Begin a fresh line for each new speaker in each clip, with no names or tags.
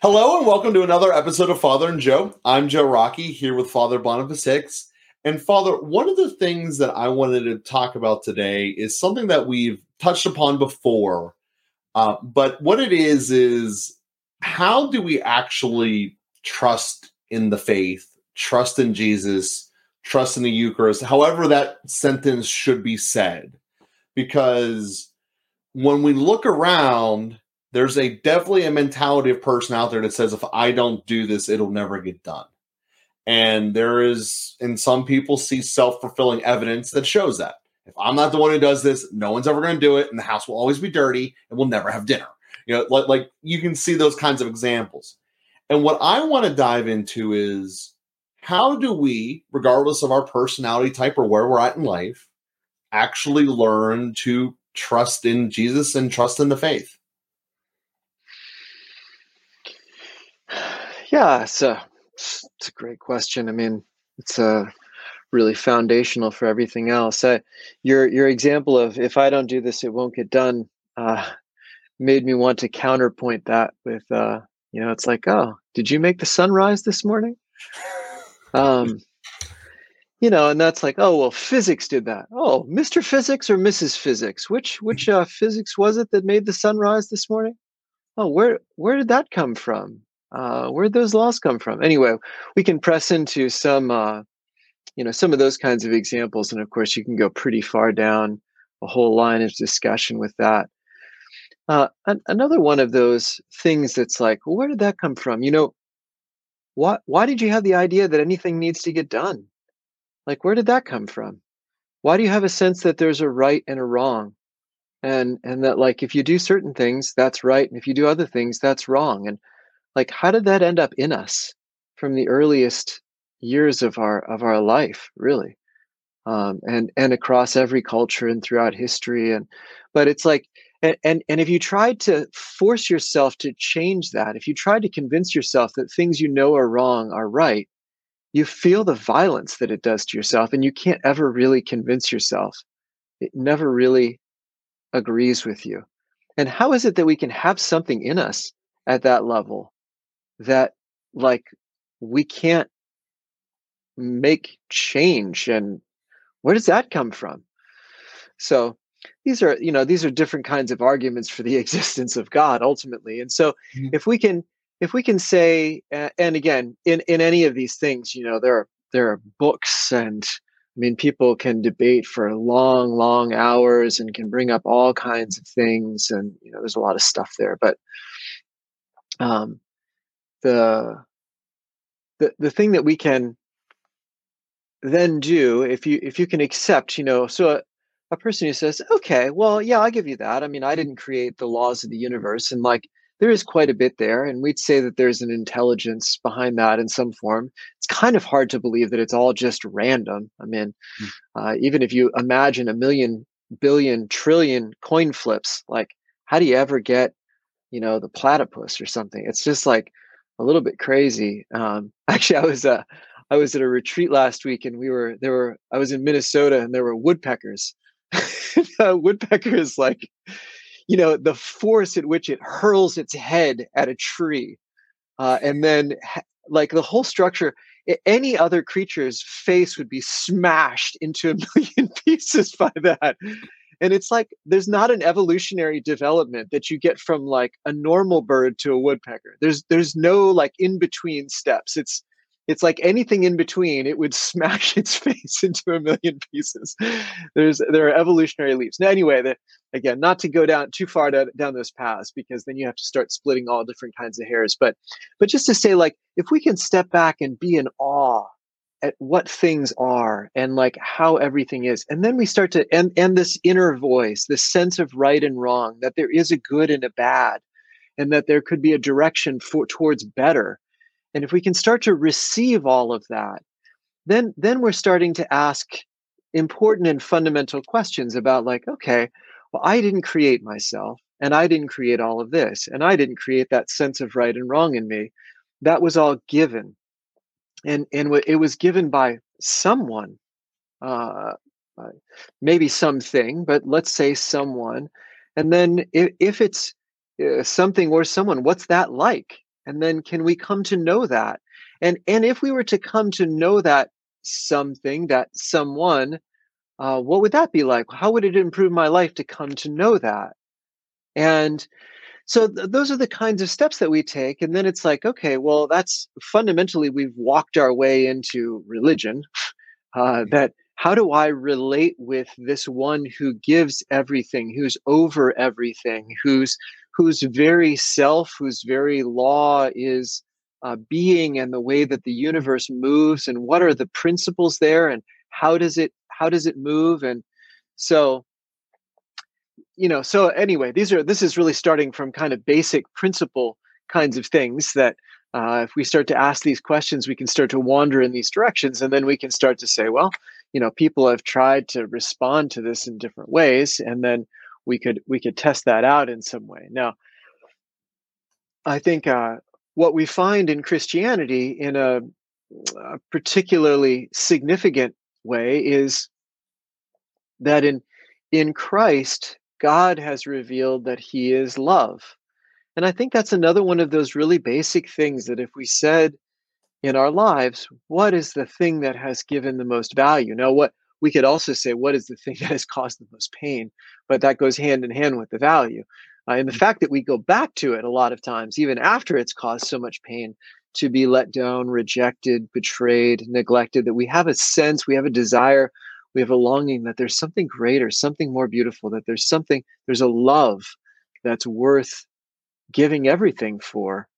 Hello and welcome to another episode of Father and Joe. I'm Joe Rockey here with Father Boniface Hicks. And Father, one of the things that I wanted to talk about today is something that we've touched upon before. Uh, but what it is, is how do we actually trust in the faith, trust in Jesus, trust in the Eucharist, however that sentence should be said? Because when we look around, there's a definitely a mentality of person out there that says if I don't do this, it'll never get done. And there is, and some people see self fulfilling evidence that shows that. If I'm not the one who does this, no one's ever going to do it, and the house will always be dirty, and we'll never have dinner. You know, like, like you can see those kinds of examples. And what I want to dive into is how do we, regardless of our personality type or where we're at in life, actually learn to trust in Jesus and trust in the faith?
Yeah, it's a it's a great question. I mean, it's a really foundational for everything else. Uh, your your example of if I don't do this, it won't get done, uh, made me want to counterpoint that with, uh, you know, it's like, oh, did you make the sunrise this morning? Um, you know, and that's like, oh well, physics did that. Oh, Mr. Physics or Mrs. Physics? Which which uh, physics was it that made the sunrise this morning? Oh, where where did that come from? Uh, where'd those laws come from? Anyway, we can press into some, uh, you know, some of those kinds of examples, and of course, you can go pretty far down a whole line of discussion with that. Uh, an- another one of those things that's like, well, where did that come from? You know, why why did you have the idea that anything needs to get done? Like, where did that come from? Why do you have a sense that there's a right and a wrong? and and that like if you do certain things that's right and if you do other things that's wrong and like how did that end up in us from the earliest years of our of our life really? Um, and and across every culture and throughout history and but it's like and, and and if you tried to force yourself to change that if you tried to convince yourself that things you know are wrong are right you feel the violence that it does to yourself and you can't ever really convince yourself. It never really agrees with you. And how is it that we can have something in us at that level that like we can't make change and where does that come from so these are you know these are different kinds of arguments for the existence of god ultimately and so mm-hmm. if we can if we can say and again in in any of these things you know there are there are books and i mean people can debate for long long hours and can bring up all kinds of things and you know there's a lot of stuff there but um the the the thing that we can then do if you if you can accept you know so a, a person who says okay well yeah i'll give you that. I mean i didn't create the laws of the universe and like there is quite a bit there and we'd say that there's an intelligence behind that in some form. It's kind of hard to believe that it's all just random. I mean mm. uh, even if you imagine a million billion trillion coin flips like how do you ever get you know the platypus or something? It's just like a little bit crazy. Um, actually, I was uh, I was at a retreat last week, and we were there were I was in Minnesota, and there were woodpeckers. woodpecker is like, you know, the force at which it hurls its head at a tree, uh, and then like the whole structure. Any other creature's face would be smashed into a million pieces by that and it's like there's not an evolutionary development that you get from like a normal bird to a woodpecker. There's there's no like in between steps. It's it's like anything in between it would smash its face into a million pieces. There's there are evolutionary leaps. Now anyway the, again not to go down too far to, down those paths because then you have to start splitting all different kinds of hairs. But but just to say like if we can step back and be in awe at what things are and like how everything is. And then we start to and and this inner voice this sense of right and wrong that there is a good and a bad and that there could be a direction for towards better. And if we can start to receive all of that then then we're starting to ask important and fundamental questions about like okay well i didn't create myself and i didn't create all of this and i didn't create that sense of right and wrong in me. That was all given and and it was given by someone uh, uh, maybe something but let's say someone and then if, if it's uh, something or someone what's that like? and then can we come to know that? and and if we were to come to know that something that someone uh, what would that be like? How would it improve my life to come to know that? And so th- those are the kinds of steps that we take and then it's like okay well that's fundamentally we've walked our way into religion uh, that how do i relate with this one who gives everything who's over everything who's whose very self whose very law is uh, being and the way that the universe moves and what are the principles there and how does it how does it move? And so you know so anyway these are this is really starting from kind of basic principle kinds of things that uh, if we start to ask these questions we can start to wander in these directions and then we can start to say well you know people have tried to respond to this in different ways and then we could we could test that out in some way. Now i think uh, what we find in christianity in a, a particularly significant way is that in in christ God has revealed that he is love. And I think that's another one of those really basic things that if we said in our lives, what is the thing that has given the most value? Now, what we could also say, what is the thing that has caused the most pain? But that goes hand in hand with the value. Uh, and the mm. fact that we go back to it a lot of times, even after it's caused so much pain, to be let down, rejected, betrayed, neglected, that we have a sense, we have a desire we have a longing that there's something greater, something more beautiful, that there's something, there's a love that's worth giving everything for.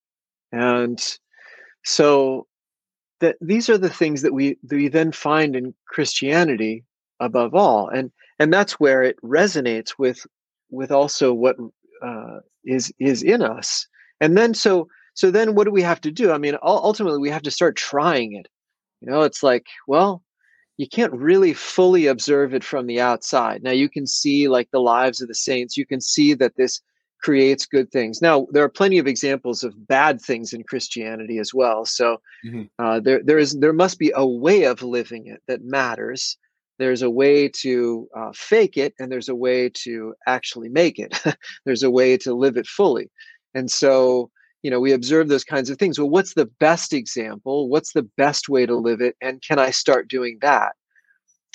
And so that these are the things that we that we then find in Christianity above all. And and that's where it resonates with with also what uh, is is in us. And then so so then what do we have to do? I mean, ultimately we have to start trying it. You know, it's like, well, you can't really fully observe it from the outside. Now you can see like the lives of the saints. You can see that this creates good things. Now there are plenty of examples of bad things in Christianity as well. So mm-hmm. uh, there there is there must be a way of living it that matters. There's a way to uh, fake it, and there's a way to actually make it. there's a way to live it fully, and so you know we observe those kinds of things. Well what's the best example? What's the best way to live it? And can i start doing that?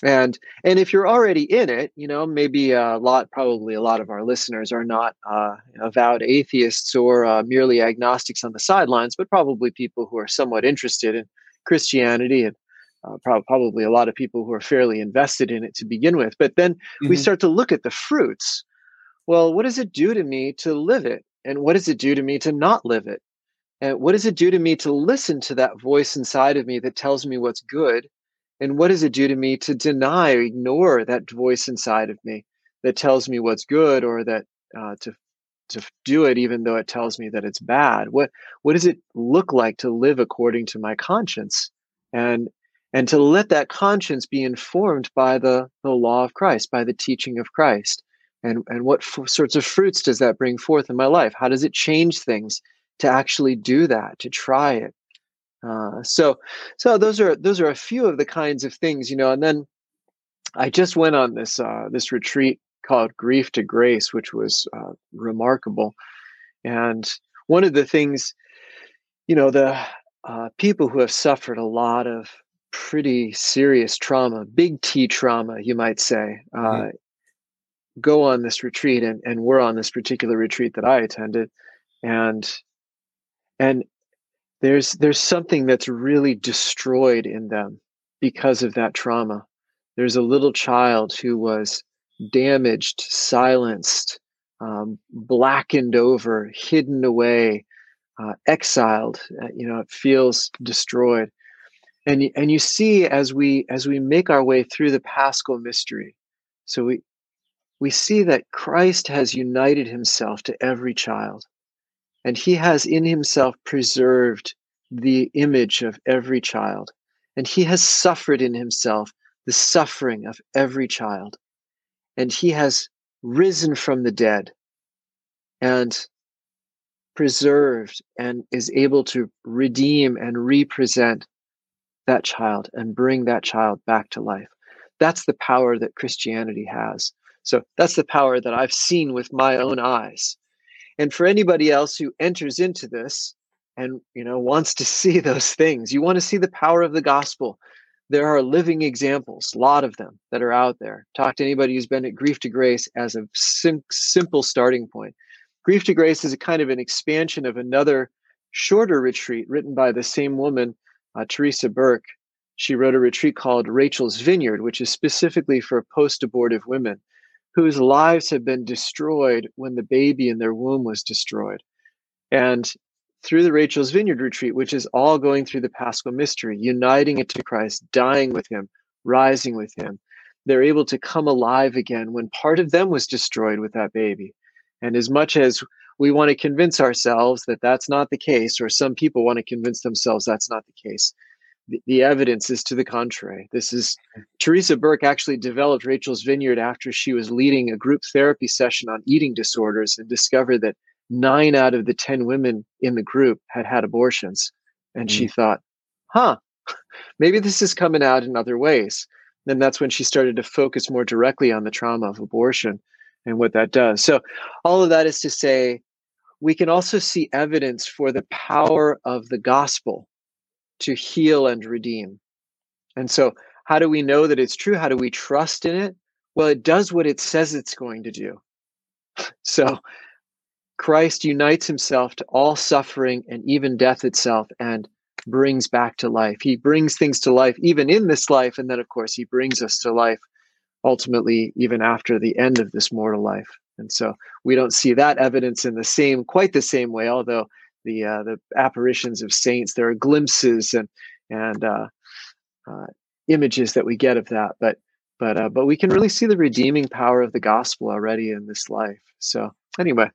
And and if you're already in it you know maybe a lot probably a lot of our listeners are not uh, avowed atheists or uh, merely agnostics on the sidelines but probably people who are somewhat interested in christianity and uh, probably a lot of people who are fairly invested in it to begin with. But then mm-hmm. we start to look at the fruits. Well what does it do to me to live it and what does it do to me to not live it? And what does it do to me to listen to that voice inside of me that tells me what's good? And what does it do to me to deny or ignore that voice inside of me that tells me what's good or that uh, to to do it even though it tells me that it's bad? What what does it look like to live according to my conscience? And and to let that conscience be informed by the, the law of Christ, by the teaching of Christ and and what f- sorts of fruits does that bring forth in my life? How does it change things to actually do that to try it? Uh, so so those are those are a few of the kinds of things you know and then i just went on this uh, this retreat called grief to grace which was uh, remarkable. And one of the things you know the uh, people who have suffered a lot of pretty serious trauma big t trauma you might say mm-hmm. Go on this retreat and, and we're on this particular retreat that I attended and and there's there's something that's really destroyed in them because of that trauma. There's a little child who was damaged, silenced, um, blackened over, hidden away, uh, exiled. Uh, you know, it feels destroyed, and and you see as we as we make our way through the Paschal mystery. So we we see that Christ has united himself to every child, and he has in himself preserved the image of every child, and he has suffered in himself the suffering of every child, and he has risen from the dead and preserved and is able to redeem and represent that child and bring that child back to life. That's the power that Christianity has. So that's the power that I've seen with my own eyes. And for anybody else who enters into this, and you know wants to see those things. You want to see the power of the gospel. There are living examples, a lot of them that are out there. Talk to anybody who's been at Grief to Grace as a sim- simple starting point. Grief to Grace is a kind of an expansion of another shorter retreat written by the same woman, uh, Theresa Burke. She wrote a retreat called Rachel's Vineyard, which is specifically for post abortive women whose lives have been destroyed when the baby in their womb was destroyed. And through the Rachel's Vineyard retreat, which is all going through the Paschal mystery, uniting it to Christ, dying with him, rising with him, they're able to come alive again when part of them was destroyed with that baby. And as much as we want to convince ourselves that that's not the case, or some people want to convince themselves that's not the case, the, the evidence is to the contrary. This is Theresa Burke actually developed Rachel's Vineyard after she was leading a group therapy session on eating disorders and discovered that nine out of the 10 women in the group had had abortions. And mm. she thought, huh, maybe this is coming out in other ways. And that's when she started to focus more directly on the trauma of abortion and what that does. So, all of that is to say, we can also see evidence for the power of the gospel to heal and redeem. And so, how do we know that it's true? How do we trust in it? Well, it does what it says it's going to do. So, Christ unites himself to all suffering and even death itself and brings back to life. He brings things to life even in this life. And then, of course, he brings us to life ultimately even after the end of this mortal life. And so we don't see that evidence in the same, quite the same way, although the uh, the apparitions of saints, there are glimpses and and uh, uh, images that we get of that. But but uh, but we can really see the redeeming power of the gospel already in this life. So anyway,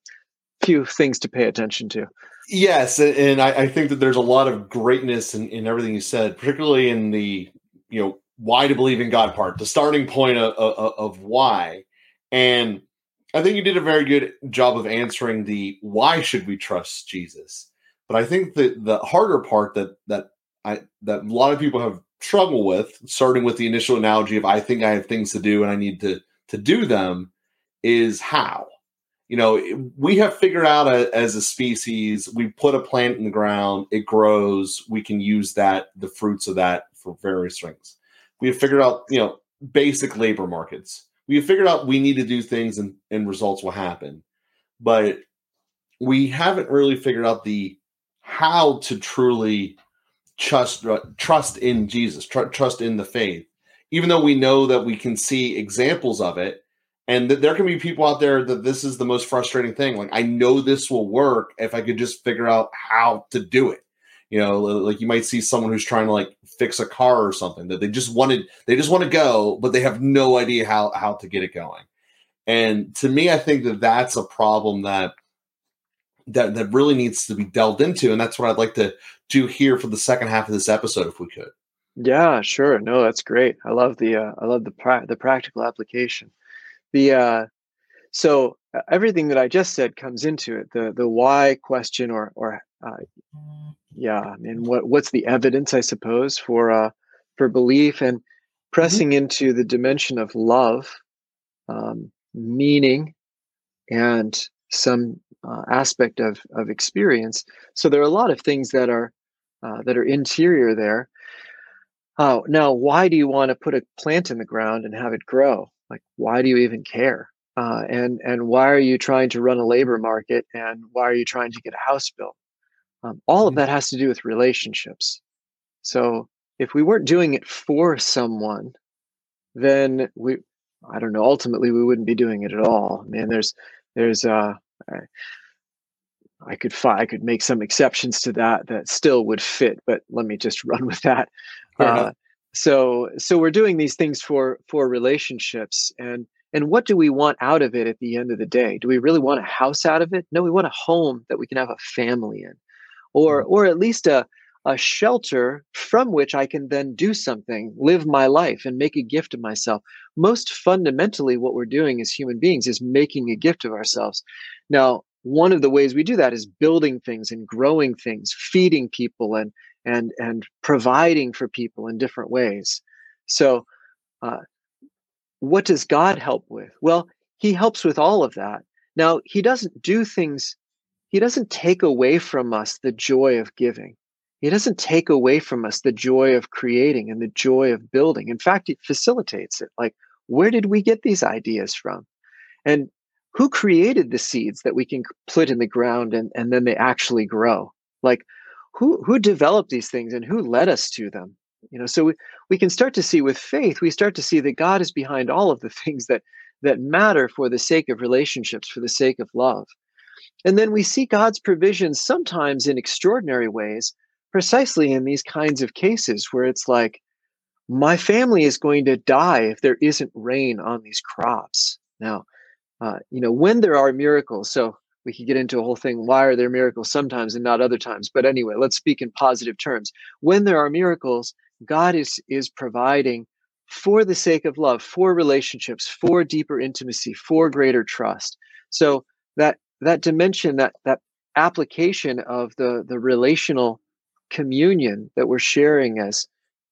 few things to pay attention to.
Yes, and I, I think that there's a lot of greatness in, in everything you said, particularly in the you know why to believe in God part, the starting point of, of, of why. And I think you did a very good job of answering the why should we trust Jesus. But I think that the harder part that that I that a lot of people have struggled with, starting with the initial analogy of I think I have things to do and I need to to do them, is how you know, we have figured out a, as a species, we put a plant in the ground, it grows, we can use that, the fruits of that for various things. We have figured out, you know, basic labor markets. We figured out we need to do things and, and results will happen. But we haven't really figured out the how to truly trust uh, trust in Jesus, tr- trust in the faith. Even though we know that we can see examples of it, and th- there can be people out there that this is the most frustrating thing. Like, I know this will work if I could just figure out how to do it. You know, like you might see someone who's trying to like fix a car or something that they just wanted, they just want to go, but they have no idea how how to get it going. And to me, I think that that's a problem that that that really needs to be delved into, and that's what I'd like to do here for the second half of this episode, if we could.
Yeah, sure. No, that's great. I love the uh, I love the pra- the practical application the uh, so uh, everything that I just said comes into it. The the why question or or yeah, and what what's the evidence I suppose for uh, for belief and mm-hmm. pressing mm-hmm. into the dimension of love, um, meaning, and some uh, aspect of of experience. So there are a lot of things that are uh, that are interior there. Oh, now why do you want to put a plant in the ground and have it grow? like why do you even care uh, and and why are you trying to run a labor market and why are you trying to get a house built um, all of mm-hmm. that has to do with relationships. So if we weren't doing it for someone then we i don't know ultimately we wouldn't be doing it at all. Man there's there's uh I, I could fi- I could make some exceptions to that that still would fit, but let me just run with that. Uh, so so we're doing these things for for relationships and and what do we want out of it at the end of the day? Do we really want a house out of it? No we want a home that we can have a family in or mm-hmm. or at least a a shelter from which I can then do something, live my life, and make a gift of myself. Most fundamentally, what we're doing as human beings is making a gift of ourselves. Now, one of the ways we do that is building things and growing things, feeding people and and and providing for people in different ways so uh, what does god help with well he helps with all of that now he doesn't do things he doesn't take away from us the joy of giving. He doesn't take away from us the joy of creating and the joy of building. In fact, it facilitates it. Like, where did we get these ideas from? And who created the seeds that we can put in the ground and, and then they actually grow? Like, who who developed these things and who led us to them? You know, so we, we can start to see with faith, we start to see that God is behind all of the things that that matter for the sake of relationships, for the sake of love. And then we see God's provision sometimes in extraordinary ways, precisely in these kinds of cases where it's like, my family is going to die if there isn't rain on these crops. Now, uh, you know, when there are miracles, so we could get into a whole thing why are there miracles sometimes and not other times? But anyway let's speak in positive terms. When there are miracles god is is providing for the sake of love for relationships for deeper intimacy for greater trust. So that that dimension that that application of the the relational communion that we're sharing as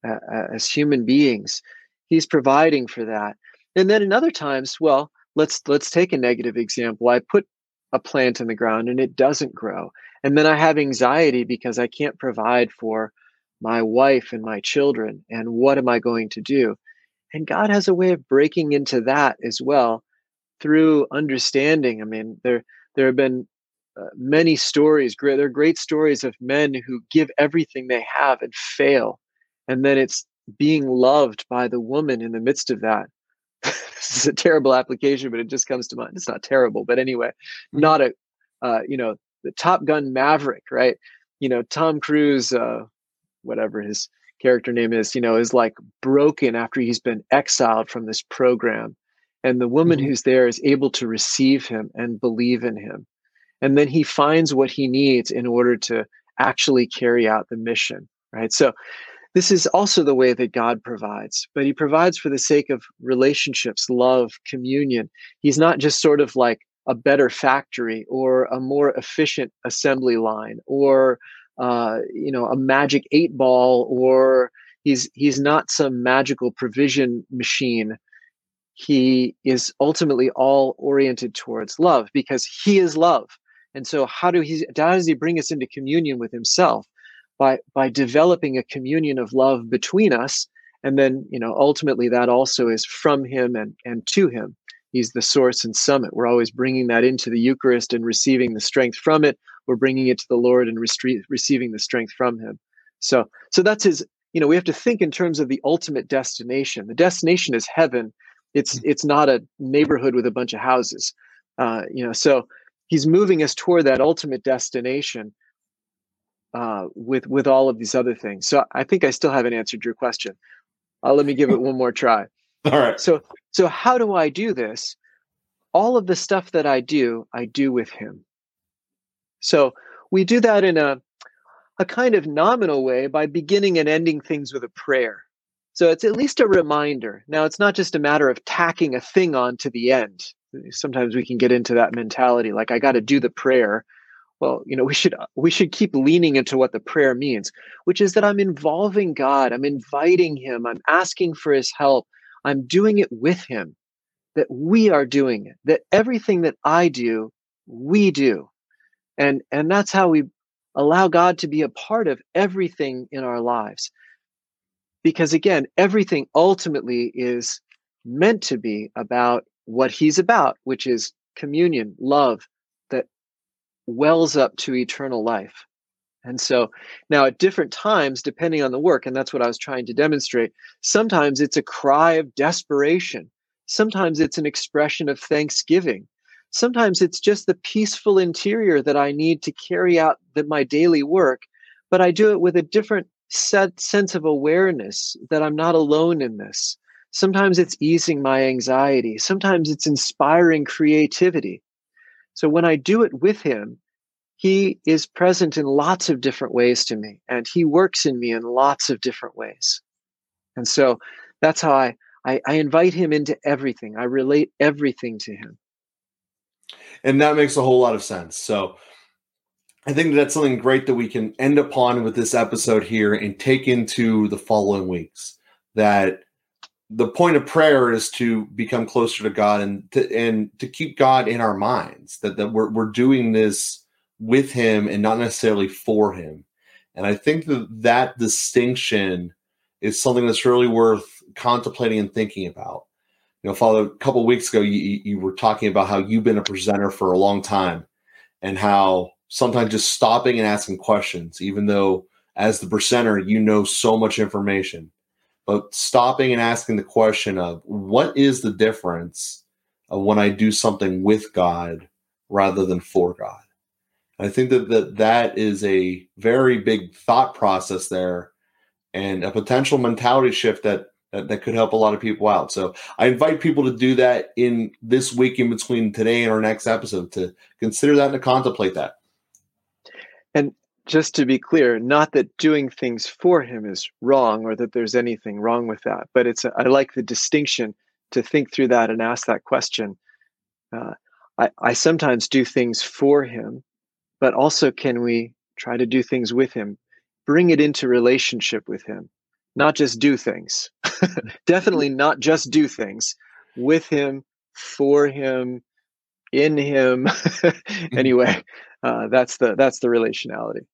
uh, as human beings he's providing for that. And then in other times well let's let's take a negative example. I put a plant in the ground and it doesn't grow. And then i have anxiety because i can't provide for my wife and my children. And what am i going to do? And god has a way of breaking into that as well through understanding. I mean there there have been uh, many stories great there are great stories of men who give everything they have and fail and then it's being loved by the woman in the midst of that. This is a terrible application but it just comes to mind. It's not terrible but anyway mm-hmm. not a uh, you know the top gun maverick right? You know tom cruise uh, whatever his character name is you know is like broken after he's been exiled from this program and the woman mm-hmm. who's there is able to receive him and believe in him. And then he finds what he needs in order to actually carry out the mission right? So this is also the way that god provides but he provides for the sake of relationships love communion. He's not just sort of like a better factory or a more efficient assembly line or uh, you know a magic eight ball or he's he's not some magical provision machine he is ultimately all oriented towards love because he is love. And so how do he how does he bring us into communion with himself? By by developing a communion of love between us. And then, you know, ultimately that also is from him and, and to him. He's the source and summit. We're always bringing that into the Eucharist and receiving the strength from it. We're bringing it to the Lord and restre- receiving the strength from Him. So, so that's His. You know, we have to think in terms of the ultimate destination. The destination is heaven, it's it's not a neighborhood with a bunch of houses. Uh, you know, so he's moving us toward that ultimate destination uh, with with all of these other things. So I think I still haven't answered your question. Uh, let me give it one more try.
All right.
So so how do I do this? All of the stuff that I do, I do with him. So we do that in a a kind of nominal way by beginning and ending things with a prayer. So it's at least a reminder. Now, it's not just a matter of tacking a thing on to the end. Sometimes we can get into that mentality, like I got to do the prayer. Well, you know, we should we should keep leaning into what the prayer means, which is that I'm involving God, I'm inviting Him, I'm asking for His help, I'm doing it with Him. That we are doing it. That everything that I do, we do, and and that's how we allow God to be a part of everything in our lives because again everything ultimately is meant to be about what he's about which is communion love that wells up to eternal life. And so now at different times depending on the work and that's what i was trying to demonstrate sometimes it's a cry of desperation. Sometimes it's an expression of thanksgiving. Sometimes it's just the peaceful interior that i need to carry out the, my daily work but i do it with a different set sense of awareness that I'm not alone in this. Sometimes it's easing my anxiety. Sometimes it's inspiring creativity. So when I do it with him, he is present in lots of different ways to me and he works in me in lots of different ways. And so that's how I, I, I invite him into everything. I relate everything to him.
And that makes a whole lot of sense. So I think that's something great that we can end upon with this episode here and take into the following weeks. That the point of prayer is to become closer to God and to, and to keep God in our minds. That that we're we're doing this with him and not necessarily for him. And I think that that distinction is something that's really worth contemplating and thinking about. You know, Father, a couple weeks ago, you, you were talking about how you've been a presenter for a long time and how sometimes just stopping and asking questions, even though as the presenter, you know so much information, but stopping and asking the question of what is the difference of when I do something with God rather than for God? I think that, that that is a very big thought process there and a potential mentality shift that, that, that could help a lot of people out. So I invite people to do that in this week in between today and our next episode to consider that and to contemplate that.
And just to be clear, not that doing things for him is wrong or that there's anything wrong with that, but it's a, I like the distinction to think through that and ask that question. Uh, I, I sometimes do things for him but also can we try to do things with him bring it into relationship with him not just do things definitely not just do things with him for him in him mm-hmm. anyway uh, that's the that's the relationality